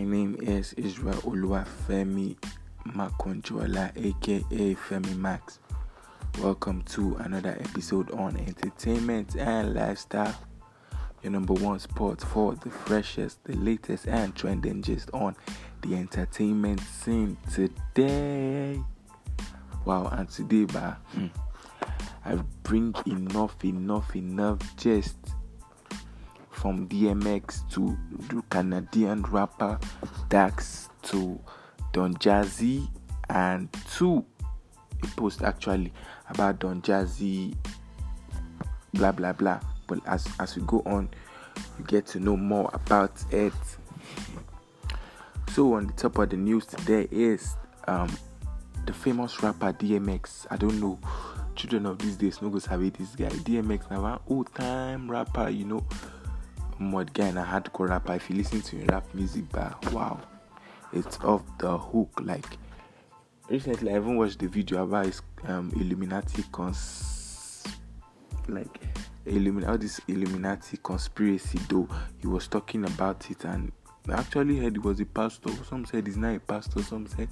My name is Israel Oluwafemi Makonjola, aka Femi Max. Welcome to another episode on entertainment and lifestyle. Your number one spot for the freshest, the latest, and trending gist on the entertainment scene today. Wow, and today, bah, hmm, I bring enough, enough, enough gist from DMX to Canadian rapper Dax to Don Jazzy and to a post actually about Don Jazzy blah blah blah. But as as we go on you get to know more about it. So on the top of the news today is um the famous rapper DMX I don't know. Children of these days no go sabi this guy. DMX now one old time rapper you know mud guy and a hardcore rapper. If you listen to rap music, but wow, it's off the hook. Like recently, I even watched the video about his um, Illuminati cons, like Illumin all this Illuminati conspiracy. Though he was talking about it, and I actually heard he was a pastor. Some said he's not a pastor. Some said.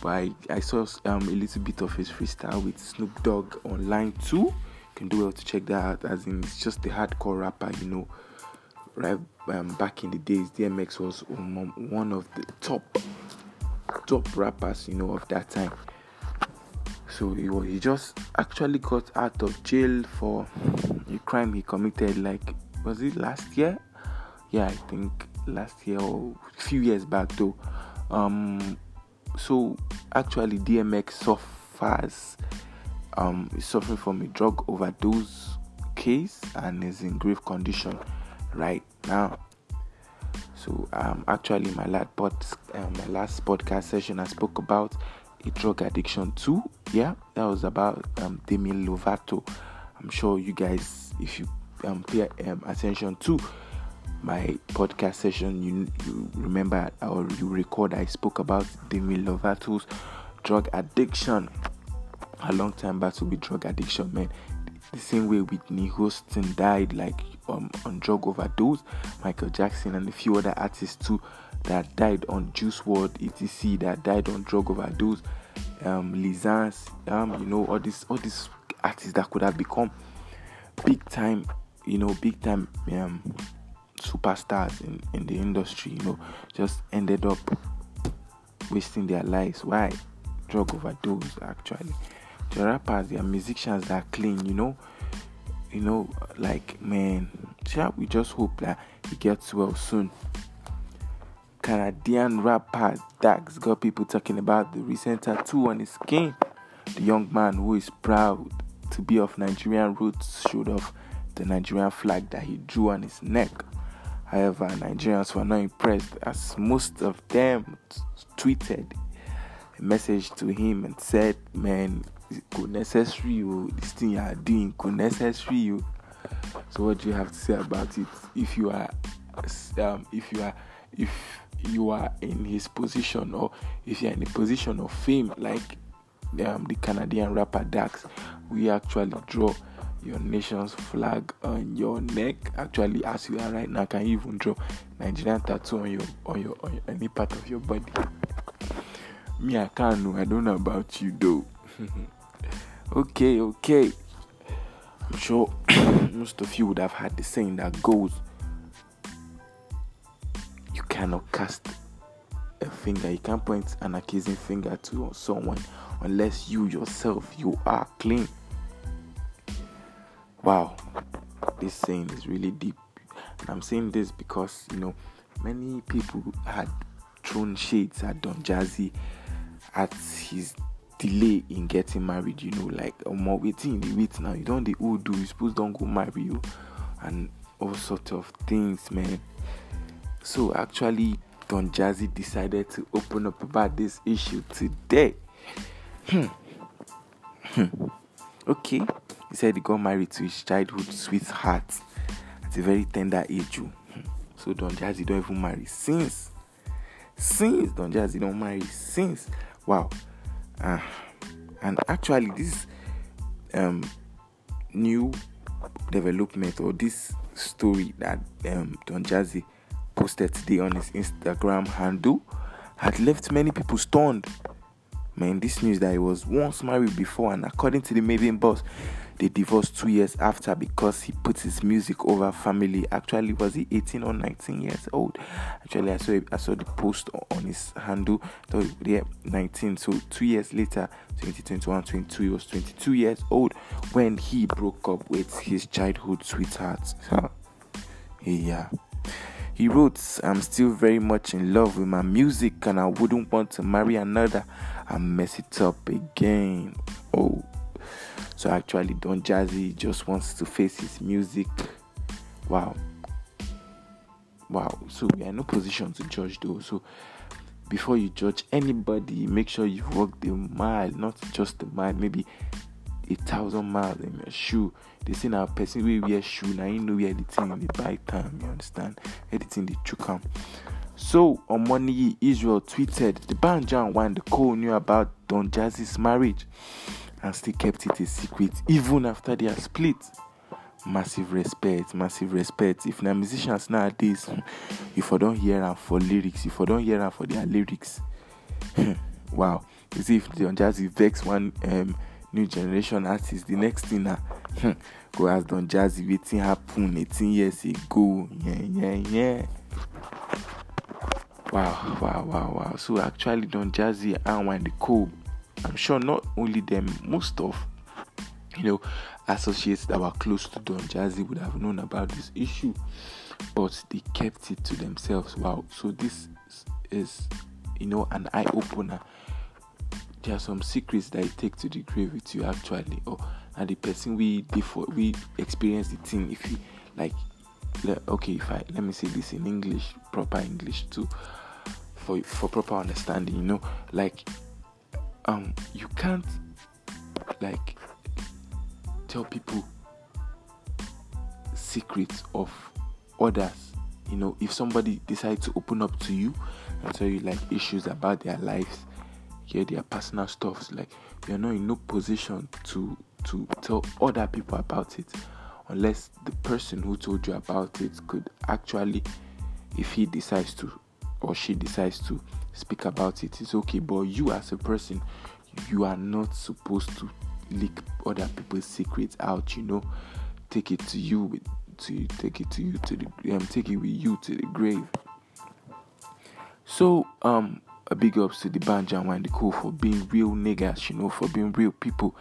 But I, I saw um, a little bit of his freestyle with Snoop Dogg online too. You can do well to check that out. As in, it's just a hardcore rapper, you know right um, back in the days dmx was um, one of the top top rappers you know of that time. So he, was, he just actually got out of jail for a crime he committed like was it last year? Yeah i think last year or a few years back though. Um so actually dmx suffers um is suffering from a drug overdose case and is in grave condition right now. So um, actually, my last pod, um, my last podcast session, I spoke about a drug addiction too. Yeah, that was about um, Demi Lovato. I'm sure you guys, if you um, pay um, attention to my podcast session, you, you remember or you record I spoke about Demi Lovato's drug addiction. A long time battle with drug addiction, man. The same way Whitney Houston died, like um, on drug overdose, Michael Jackson and a few other artists too that died on Juice WRLD, etc. that died on drug overdose. Um, um, you know, all these all these artists that could have become big time, you know, big time um, superstars in, in the industry, you know, just ended up wasting their lives. Why? Drug overdose, actually. The rappers, they are musicians that are clean, you know you know, like man, yeah, we just hope that he gets well soon. Canadian rapper Dax got people talking about the recent tattoo on his skin. The young man who is proud to be of Nigerian roots showed off the Nigerian flag that he drew on his neck. However, Nigerians were not impressed as most of them t- tweeted a message to him and said, Man, kò necessary o this thing you are doing kò necessary o. So what do you have to say about it? If you are um, if you are if you are in his position or if you are in a position of fame like um, the Canadian rapper Dax we actually draw your nation's flag on your neck. Actually as you are right now can you even draw Nigerian tattoo on your on your on any part of your body? Me I can't know. I don't know about you though Okay, okay. I'm sure most of you would have had the saying that goes you cannot cast a finger, you can't point an accusing finger to someone unless you yourself you are clean. Wow, this saying is really deep. And I'm saying this because you know many people had thrown shades at Don Jazzy at his delay in getting married you know like more waiting in the wait now you don't the old do you suppose don't go marry you and all sorts of things man. So actually don jazzy decided to open up about this issue today. Hmm. Hmm. okay. He said he got married to his childhood sweetheart at a very tender age hmm. so don jazzy don't even marry since. Since don jazzy don't marry since. Wow uh, and actually, this um, new development or this story that um, Don Jazzy posted today on his Instagram handle had left many people stunned. Man, this news that he was once married before, and according to the Mavin boss, they divorced two years after because he put his music over family. Actually, was he 18 or 19 years old? Actually, I saw I saw the post on his handle. So yeah, 19. So two years later, 2021, 22, he was 22 years old when he broke up with his childhood sweetheart. Yeah. He wrote, I'm still very much in love with my music and I wouldn't want to marry another and mess it up again. Oh, so actually, Don Jazzy just wants to face his music. Wow. Wow. So we are in no position to judge though. So before you judge anybody, make sure you walk the mile, not just a mile, maybe a thousand miles in your shoe. They say now person we wear shoe, now you know where the thing in the buy time, you understand? Editing the come. So on Monday, Israel tweeted the Banjan when the Cole knew about Don Jazzy's marriage and still kept it a secret even after they are split. Massive respect, massive respect. If now musicians nowadays, if I don't hear them for lyrics, if I don't hear them for their lyrics, wow. You see, if Don Jazzy vex one um, new generation artist, the next thing now, go ask Don Jazzy waiting happen 18 years ago. Yeah, yeah, yeah. Wow, wow, wow, wow. So actually, Don Jazzy and the cool I'm sure not only them, most of you know associates that were close to Don Jazzy would have known about this issue, but they kept it to themselves. Wow! So this is you know an eye opener. There are some secrets that you take to the grave with you actually, or and the person we before we experience the thing. If you like, okay, if I let me say this in English, proper English too, for for proper understanding. You know, like um you can't like tell people secrets of others. You know if somebody decides to open up to you and tell you like issues about their lives hear their personal stuff like you're not in no position to to tell other people about it unless the person who told you about it could actually if he decides to or she decides to speak about it, it's okay. But you, as a person, you are not supposed to leak other people's secrets out. You know, take it to you with to take it to you to the um, take it with you to the grave. So um a big ups to the Banja and the Cool for being real niggas, you know, for being real people.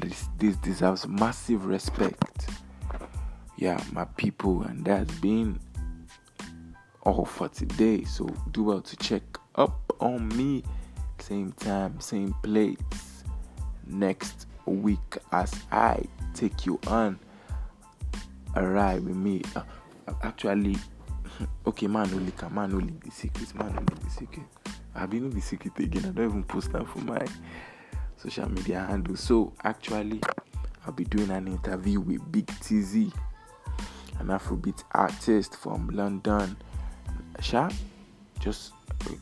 This this deserves massive respect. Yeah, my people, and that's been all for today. So do well to check up on me. Same time, same place. Next week as I take you on a ride with me. Uh, actually, okay, man, only can man only the secrets, man only the secret. I've been in the secret again. I don't even post that for my social media handle. So actually, I'll be doing an interview with Big TZ, an Afrobeat artist from London. Sha, just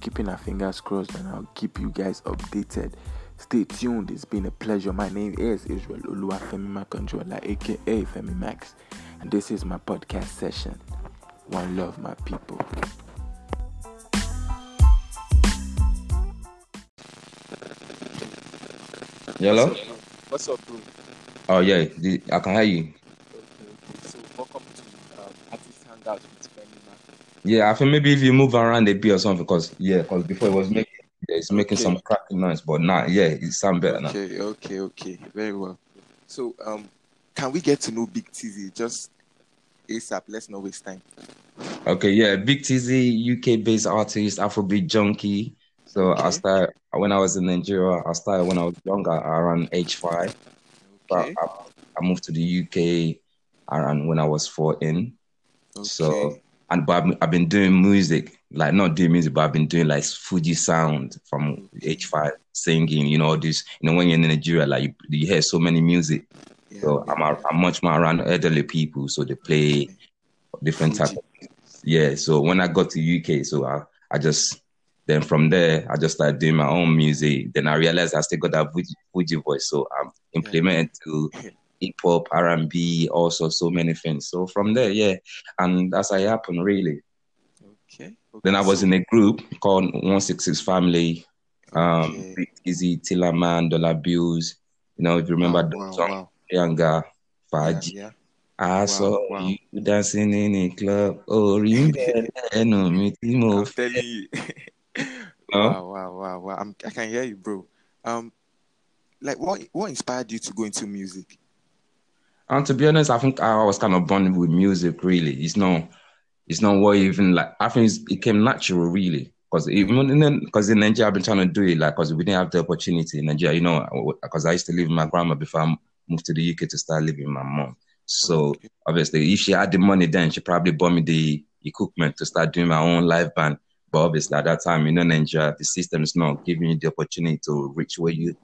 keeping our fingers crossed, and I'll keep you guys updated. Stay tuned. It's been a pleasure. My name is Israel Oluwafemi Makanjola, aka Femi Max, and this is my podcast session. One love, my people. Hello? What's up, bro? Oh, yeah, I can hear you. Okay, so welcome to um, Artist Hangout with Femi Max. Yeah, I think maybe if you move around a bit or something, because yeah, because before it was making yeah, it's making Okay. some cracking noise, but now yeah, it sounds better now. Okay, okay, okay. Very well. So, um, can we get to know Big TZ just ASAP? Let's not waste time. Okay, yeah, Big TZ, UK based artist, Afrobeat junkie. So I Okay. started when I was in Nigeria. I started when I was younger, around age five. But Okay. I, I moved to the UK around when I was 14. So Okay. And but I've, been- I've been doing music, like not doing music, but I've been doing like Fuji sound from age five, singing. You know, this. You know, when you're in Nigeria, like you, you hear so many music. Yeah, So I'm, a- I'm much more around elderly people, so they play different type. Fuji. Of, yeah. So when I got to UK, so I I just then from there I just started doing my own music. Then I realized I still got that Fuji, Fuji voice, so I'm implementing to hip hop, R and B, also so many things. So from there, yeah, and that's how it happened really. Okay. okay. Then I was in a group called 166 Family, um, okay. Easy, Tillerman, Dollar Bills. You know, if you remember wow, the wow, song, wow. Younger, Yeah, Faji. yeah. I Wow, saw wow. you dancing in a club. Oh, remember ẹnu mi tí mo I'm telling you. Wow, wow, wow, wow. I'm, I can hear you, bro. Um, like what what inspired you to go into music? And to be honest, I think I was kind of born with music. Really, it's not. It's not what even like. I think it came natural, really. Because even because in Nigeria, I've been trying to do it like because we didn't have the opportunity in Nigeria. You know, because I used to live with my grandma before I moved to the UK to start living with my mom. So obviously, if she had the money, then she probably bought me the equipment to start doing my own live band. But obviously, at that time, you know, Nigeria, the system is not giving you the opportunity to reach where you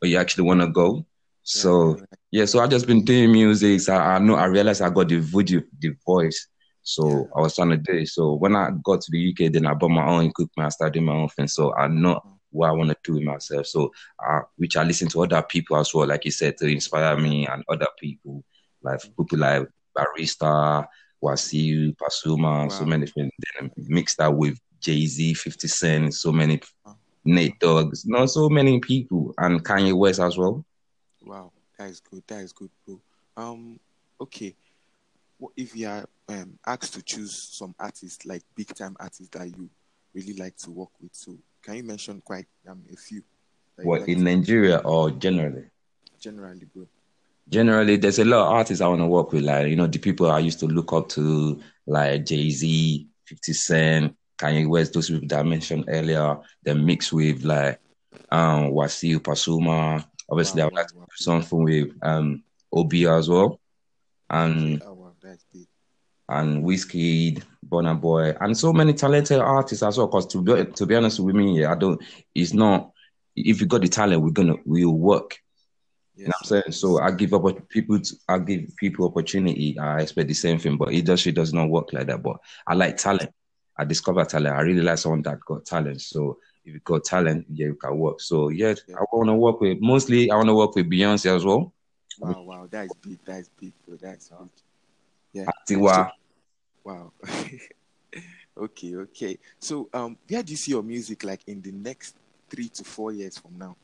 where you actually want to go. So yeah, so I just been doing music. So I know I realized I got the video, the voice. So Yeah. I was trying to do it. So when I got to the UK, then I bought my own equipment. I started my own thing. So I know what I want to do with myself. So uh, which I listen to other people as well, like you said, to inspire me and other people, like people like Barrister, Wasiu, Pasuma, so many things. Then mix that with Jay Z, 50 Cent, so many Wow. Nate Doggs, no, so many people, and Kanye West as well. Wow, that is good. That is good, bro. Um, okay. What if you are um asked to choose some artists, like big time artists that you really like to work with? So can you mention quite um a few? What like in to- Nigeria or generally? generally, bro? Generally, there's a lot of artists I want to work with, like you know the people I used to look up to, like Jay Z, Fifty Cent, Kanye West, those people that I mentioned earlier. Then mix with like um Wasiu Pasuma. Obviously, Wow, I would like to do something with um Obi as well, and and Wizkid, Burna Boy, and so many talented artists as well. Because to be to be honest with me, yeah, I don't. It's not. If you got the talent, we're gonna we'll work. You know what I'm saying? So I give up people. To, I give people opportunity. I expect the same thing, but industry does not work like that. But I like talent. I discover talent. I really like someone that got talent. So if you got talent, yeah, you can work. So yeah, I want to work with mostly. I want to work with Beyonce as well. Wow, wow, that is big. That is big, bro. That's big. Yeah. Tiwa. Wow. okay, okay. So, um, where do you see your music like in the next three to four years from now?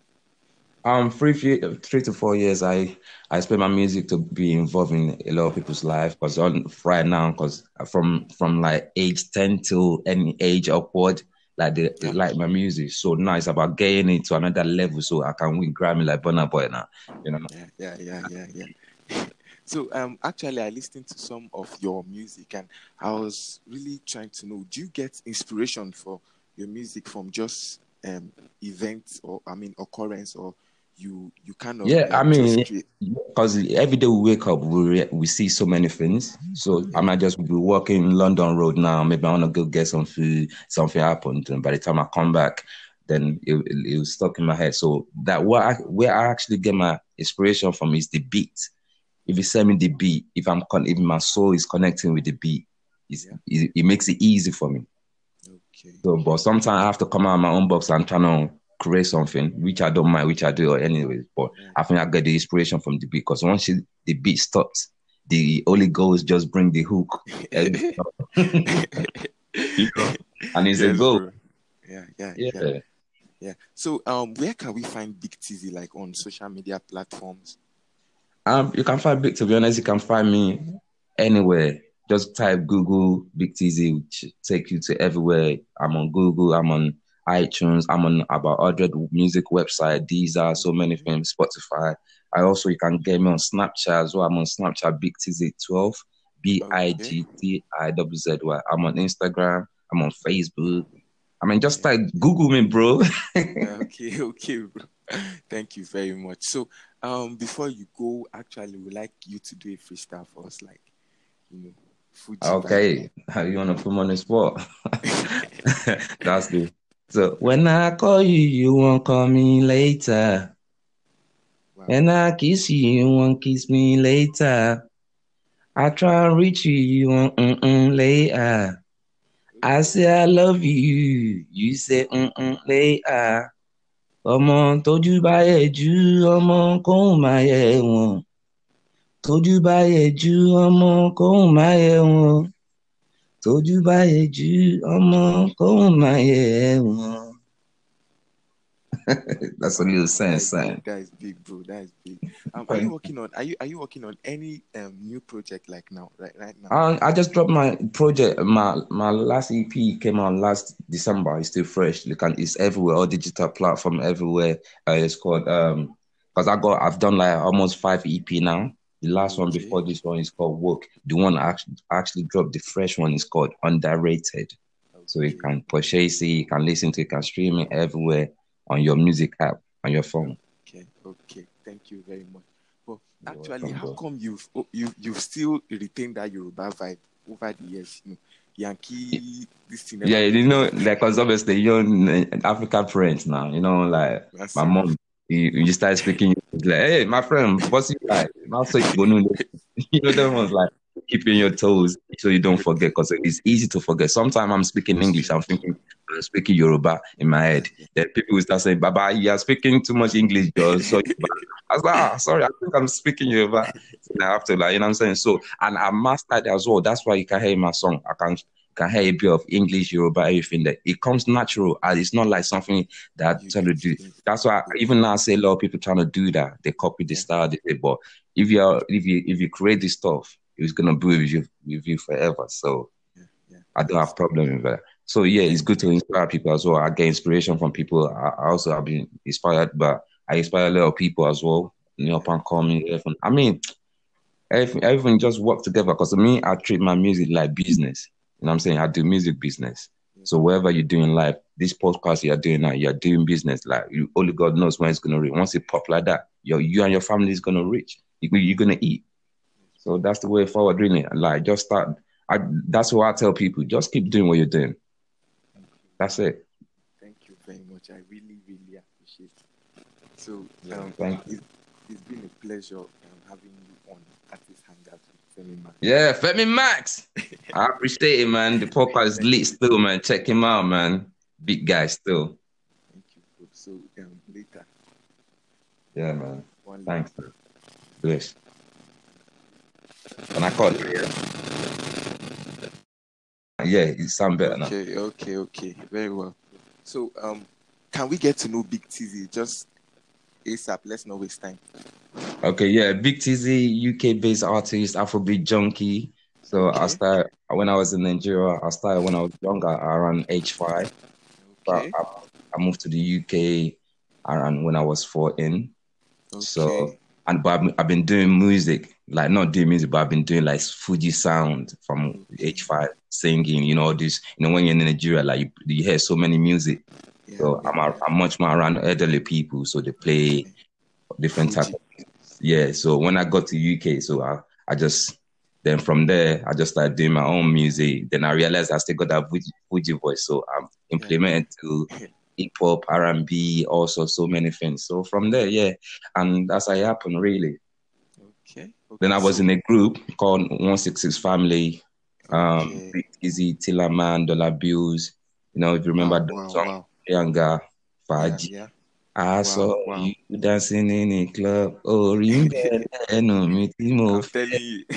Um, three, three to four years, I I expect my music to be involved in a lot of people's life. Because on right now, because from from like age ten to any age upward, like they, they like my music. So now it's about getting it to another level, so I can win Grammy like Burna Boy now. You know. Yeah, yeah, yeah, yeah, yeah. so, um, actually, I listened to some of your music, and I was really trying to know: Do you get inspiration for your music from just um events or I mean occurrence or you you kind of Yeah, I mean, because every day we wake up, we re- we see so many things. So I might just be walking London Road now. Maybe I want to go get some food. Something happened, and by the time I come back, then it, it, it was stuck in my head. So that what I, where I actually get my inspiration from is the beat. If you send me the beat, if I'm con- if my soul is connecting with the beat, it's, it, it makes it easy for me. okay. So, but sometimes I have to come out of my own box and try to create something, which I don't mind, which I do anyways. But I think I get the inspiration from the beat because once you, the beat stops, the Holy Ghost just bring the hook, and, you know, and it's a Yes, go. bro. Yeah, yeah, Yeah. yeah, yeah. So, um, where can we find Big Tizzy like on social media platforms? Um, you can find Big. To be honest, you can find me anywhere. Just type Google Big Tizzy, which take you to everywhere. I'm on Google. I'm on iTunes. I'm on about hundred music website. These are so many things. Spotify. I also you can get me on Snapchat as well. I'm on Snapchat Big TZ12. B I G T I W Z Y. I'm on Instagram. I'm on Facebook. I mean, just like Google me, bro. Okay, okay, bro. Thank you very much. So, um, before you go, actually, we like you to do a freestyle for us, like, you know, Fuji. Okay, how you wanna put me on the spot? That's good. So when I call you, you won't call me later. Wow. And I kiss you, you won't kiss me later. I try and reach you, you won't mm-mm later. I say I love you, you say mm-mm later. Ọmọ tójú bá yẹ jú ọmọ kóhùn máa yẹ wọn. Tójú bá yẹ jú ọmọ kóhùn máa yẹ wọn. Tójú bá yẹ jù ọmọ kóun máa yẹ wọn. That's a little sense, son. That is big, bro. That is big. Um, are you working on? Are you are you working on any um, new project like now, right right now? Um, I just dropped my project. My my last EP came out last December. It's still fresh. Can. It's everywhere. All digital platform everywhere. Uh, it's called um. Because I got I've done like almost five EP now. The last one before this one is called Work. The one actually actually dropped the fresh one is called Underrated. So you can purchase it, you can listen to it, you can stream it everywhere on your music app on your phone. Okay, okay, thank you very much. But actually, how come you've oh, you you've still retained that Yoruba vibe over the years? You know, Yankee, this thing. Yeah, you know, like because obviously you're African parents now. You know, like That's my mom. You, you start speaking like, hey, my friend, what's it like? Also, you know, them ones like keeping your toes so you don't forget because it's easy to forget. Sometimes I'm speaking English, I'm thinking I'm speaking Yoruba in my head. Then people will start saying, Baba, you are speaking too much English, girl. So I was like, ah, sorry, I think I'm speaking Yoruba. So I have to like, you know what I'm saying? So and I mastered as well. That's why you can hear my song. I can can hear a bit of English, Yoruba, everything That It comes natural and it's not like something that I'm trying to do. That's why even now I say a lot of people trying to do that. They copy the style, they say, but if you if you if you create this stuff, it's gonna be with you with you forever. So yeah, yeah. I don't have problem with that. So yeah, it's good to inspire people as well. I get inspiration from people. I also have been inspired, but I inspire a lot of people as well. You know, upon coming, everything. I mean, everything, everything just work together. Because to me, I treat my music like business. You know what I'm saying? I do music business. So whatever you do in life, this podcast you're doing now, you're doing business. Like you, only God knows when it's gonna reach. Once it pop like that, you you and your family is gonna reach. You, you're gonna eat. So that's the way forward, really. Like just start. I, that's what I tell people. Just keep doing what you're doing. That's it. Thank you very much. I really, really appreciate it. So um, Thank it's, it's been a pleasure um, having you on Artist Hangout with Femi Max. Yeah, Femi Max. I appreciate it, man. The podcast is lit still, man. Check him out, man. Big guy still. Thank you. Bro. So um, later. Yeah, man. One Thanks. Bless. Can I call you? Yeah. Yeah, it sound better now. Okay, okay, okay. Very well. So, um, can we get to know Big Tizzy just ASAP? Let's not waste time. Okay, yeah, Big Tizzy, UK based artist, Afrobeat junkie. So okay. I started when I was in Nigeria. I started when I was younger, around age five. Okay. But I, I moved to the UK around when I was 14. Okay. So and but I've, I've, been doing music, like not doing music, but I've been doing like Fuji sound from age five, singing. You know, this. You know, when you're in Nigeria, like you, you hear so many music. Yeah, so yeah, I'm. I'm much more around elderly people, so they play different type of. Yeah. So when I got to UK, so I I just then from there I just started doing my own music. Then I realized I still got that Fuji, Fuji voice, so I'm implementing to hip hop, R and B, also so many things. So from there, yeah, and that's how it happened, really. Okay. okay. Then I was in a group called One Six Six Family. Um, okay. Big Easy, Tillerman, Dollar Bills. You know, if you remember wow, the wow, song, wow. Younger, Fudge. Yeah, yeah. I wow, saw wow. you dancing in a club. Oh, remember? I'm telling you.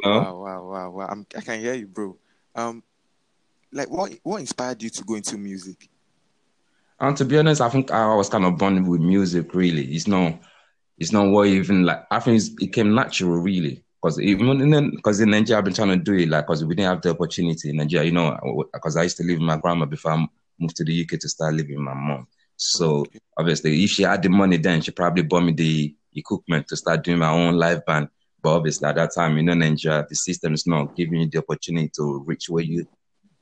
Wow, wow, wow, wow. I'm, I can hear you, bro. Um, like what what inspired you to go into music? And to be honest, I think I was kind of born with music. Really, it's not, it's not what even like. I think it came natural, really, because even because in Nigeria, I've been trying to do it like because we didn't have the opportunity in Nigeria. You know, because I used to live with my grandma before I moved to the UK to start living with my mom. So okay. obviously, if she had the money, then she probably bought me the equipment to start doing my own live band. But obviously, at that time, you know, Nigeria, the system is not giving you the opportunity to reach where you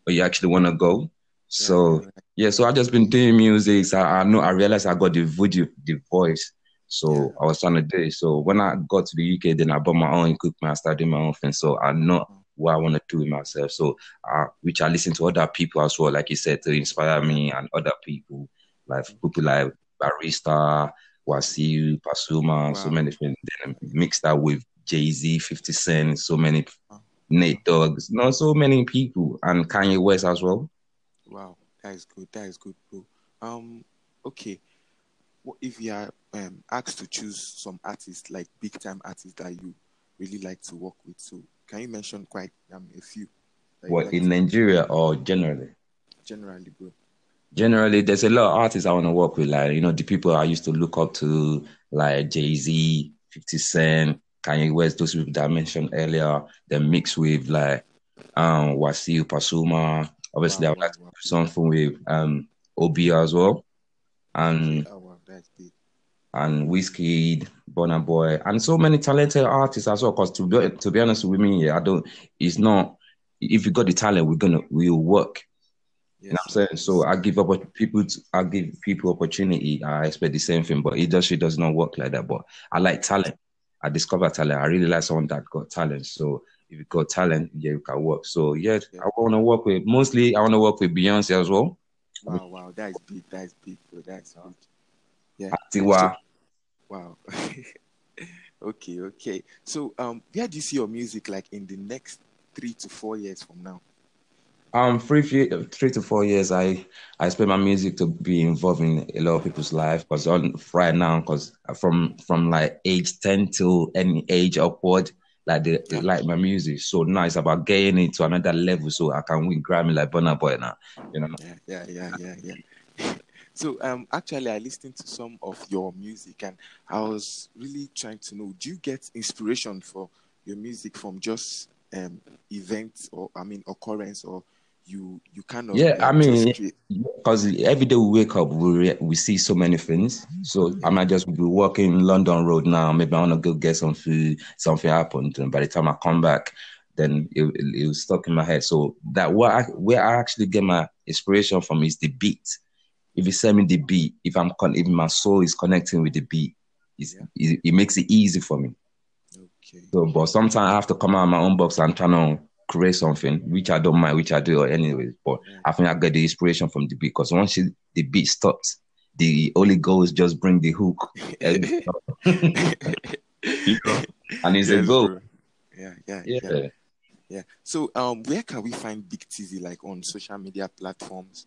where you actually want to go. So yeah, so I've just been doing music. So I, know I realized I got the video, the voice. So yeah. I was trying to do it. So when I got to the UK, then I bought my own equipment. I started doing my own thing. So I know what I want to do with myself. So uh, which I listen to other people as well, like you said, to inspire me and other people, like people like Barrister, Wasiu, Pasuma, wow. so many things. Then mix that with Jay Z, 50 Cent, so many Nate Doggs, you know, so many people, and Kanye West as well. Wow, that is good. That is good, bro. Um, okay. What if you are um, asked to choose some artists, like big time artists that you really like to work with? So, can you mention quite um, a few what in Nigeria or generally? Generally, bro. Generally, there's a lot of artists I want to work with. Like you know, the people I used to look up to, like Jay Z, Fifty Cent, Kanye West. Those people that I mentioned earlier. Then mixed with like um Wasiu Pasuma. Obviously, wow, I would like to do something with um Obi as well, and and Wizkid, Burna Boy, and so many talented artists as well. Because to be to be honest with me, I don't. It's not. If you got the talent, we're gonna we'll work. You know what I'm saying? So I give up people. To, I give people opportunity. I expect the same thing, but industry does not work like that. But I like talent. I discover talent. I really like someone that got talent. So if you got talent, yeah, you can work. So yeah, yeah. I want to work with mostly. I want to work with Beyonce as well. Wow, wow, that's big. That's big, bro. That's big. Yeah. Tiwa. Wow. okay, okay. So, um, where do you see your music like in the next three to four years from now? Um, three, three to four years, I I expect my music to be involved in a lot of people's life. Because on right now, because from from like age ten to any age upward, like they, they like my music. So now it's about getting it to another level so I can win Grammy like Burna Boy now. You know? Yeah, yeah, yeah, yeah, yeah. so um actually I listened to some of your music and I was really trying to know, do you get inspiration for your music from just um events or I mean occurrence or you you kind of yeah. Uh, I mean, because every day we wake up, we we see so many things. So yeah. I might just be walking London Road now. Maybe I want to go get some food. Something happened, and by the time I come back, then it, it, it was stuck in my head. So that what I, where I actually get my inspiration from is the beat. If you send me the beat, if I'm con- if my soul is connecting with the beat, yeah. it, it makes it easy for me. Okay. So, but sometimes I have to come out of my own box and try to create something, which I don't mind, which I do anyways. But I think I get the inspiration from the beat because once you, the beat stops, the Holy Ghost just bring the hook. you know? And it's yes, a go. Yeah, yeah, yeah, yeah. Yeah. So, um, where can we find Big Tizzy like on social media platforms?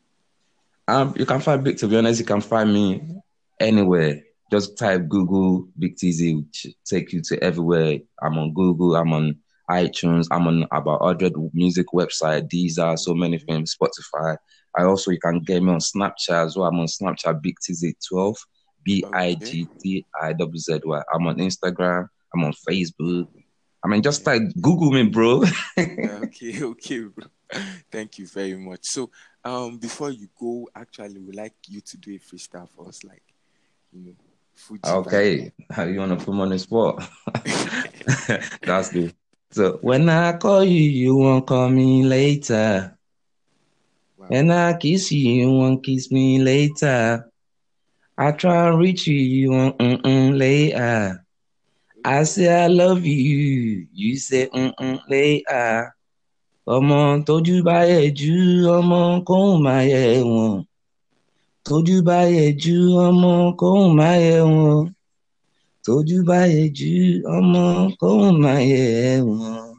Um, you can find Big. To be honest, you can find me anywhere. Just type Google Big Tizzy, which take you to everywhere. I'm on Google. I'm on iTunes. I'm on about 100 music website. These are so many things. Spotify. I also you can get me on Snapchat as well. I'm on Snapchat Big TZ12, B I G T I W Z Y. I'm on Instagram. I'm on Facebook. I mean, just like Google me, bro. okay, okay, bro. Thank you very much. So, um, before you go, actually, we like you to do a freestyle for us, like, you know, Fuji Okay, how you wanna put me on the spot? That's good. So when I call you, you won't call me later. Wow. When I kiss you, you won't kiss me later. I try and reach you, you won't mm-mm later. I say I love you, you say mm-mm later. Ọmọ tójú bá yẹ jú ọmọ kóhùn yẹ wọn. Tójú bá yẹ jú ọmọ kóhùn máa yẹ wọn. Tójú bá yẹ jú ọmọ kóun máa yẹ wọn.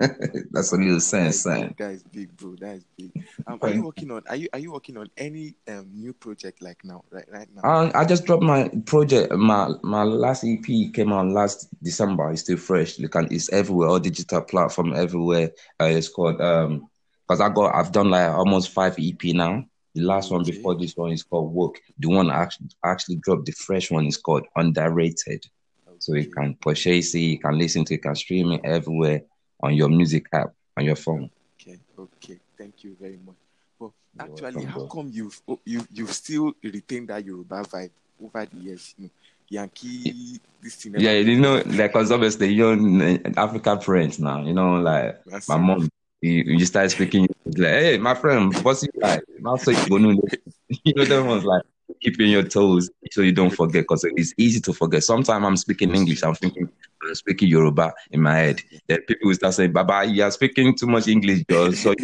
That's what he was saying, saying. That is big, bro. That is big. Um, are you working on? Are you are you working on any um, new project like now? Right, right now. Um, I just dropped my project. My my last EP came out last December. It's still fresh. You can. It's everywhere. All digital platform everywhere. Uh, it's called um. Because I got. I've done like almost five EP now. The last one before this one is called Work. The one I actually, actually dropped, the fresh one is called Underrated. Okay. So you can purchase it, you can listen to it, you can stream it everywhere on your music app on your phone. Okay, okay. Thank you very much. Well, actually, how come you've oh, you you've still retained that Yoruba vibe over the years? You know, Yankee, this thing. Yeah, you know, like because obviously you're African parents now. You know, like That's my mom you, you start speaking like, hey, my friend, what's it like? Also, you know, that one's like keeping your toes so you don't forget because it's easy to forget. Sometimes I'm speaking English, I'm thinking I'm speaking Yoruba in my head. Then people will start saying, Baba, you are speaking too much English, girl. So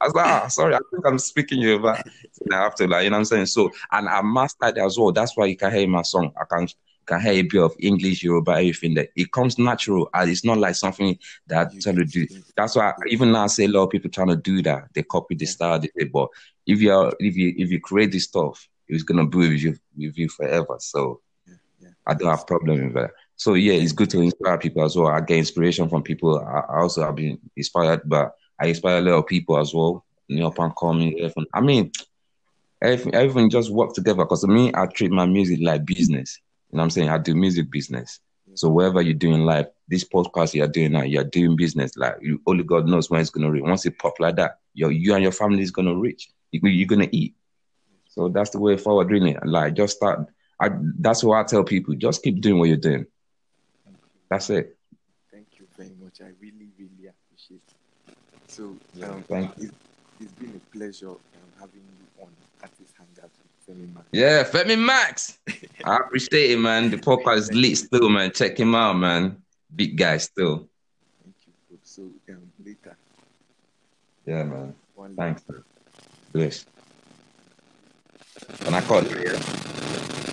I was like, ah, sorry, I think I'm speaking Yoruba. So I have to like, you know what I'm saying? So and I mastered as well. That's why you can hear my song. I can can hear a bit of English, Yoruba, everything that it comes natural and it's not like something that I'm trying to do. That's why even now I say a lot of people trying to do that. They copy the style, but if you are if you if you create this stuff, it's gonna be with you with you forever. So I don't have problem with that. So yeah, it's good to inspire people as well. I get inspiration from people. I, also have been inspired, but I inspire a lot of people as well. You know, upon coming, everything. I mean, everything, everything just work together. Because to me, I treat my music like business. You know what I'm saying? I do music business. So wherever you do in life, this podcast you're doing now, you're doing business. Like you, only God knows when it's gonna reach. Once it pop like that, you you and your family is gonna reach. You, you're gonna eat. So that's the way forward, really. Like just start. I that's what I tell people. Just keep doing what you're doing. That's it. Thank you very much. I really, really appreciate it. So Yeah, um, thank it's, it's been a pleasure um, having you on Artist Femi Max. Yeah, Femi Max. I appreciate it, man. The podcast is lit still, man. Check him out, man. Big guy still. Thank you. So um, later, Yeah, man. one Thanks. Bless. Can I call you? Yeah?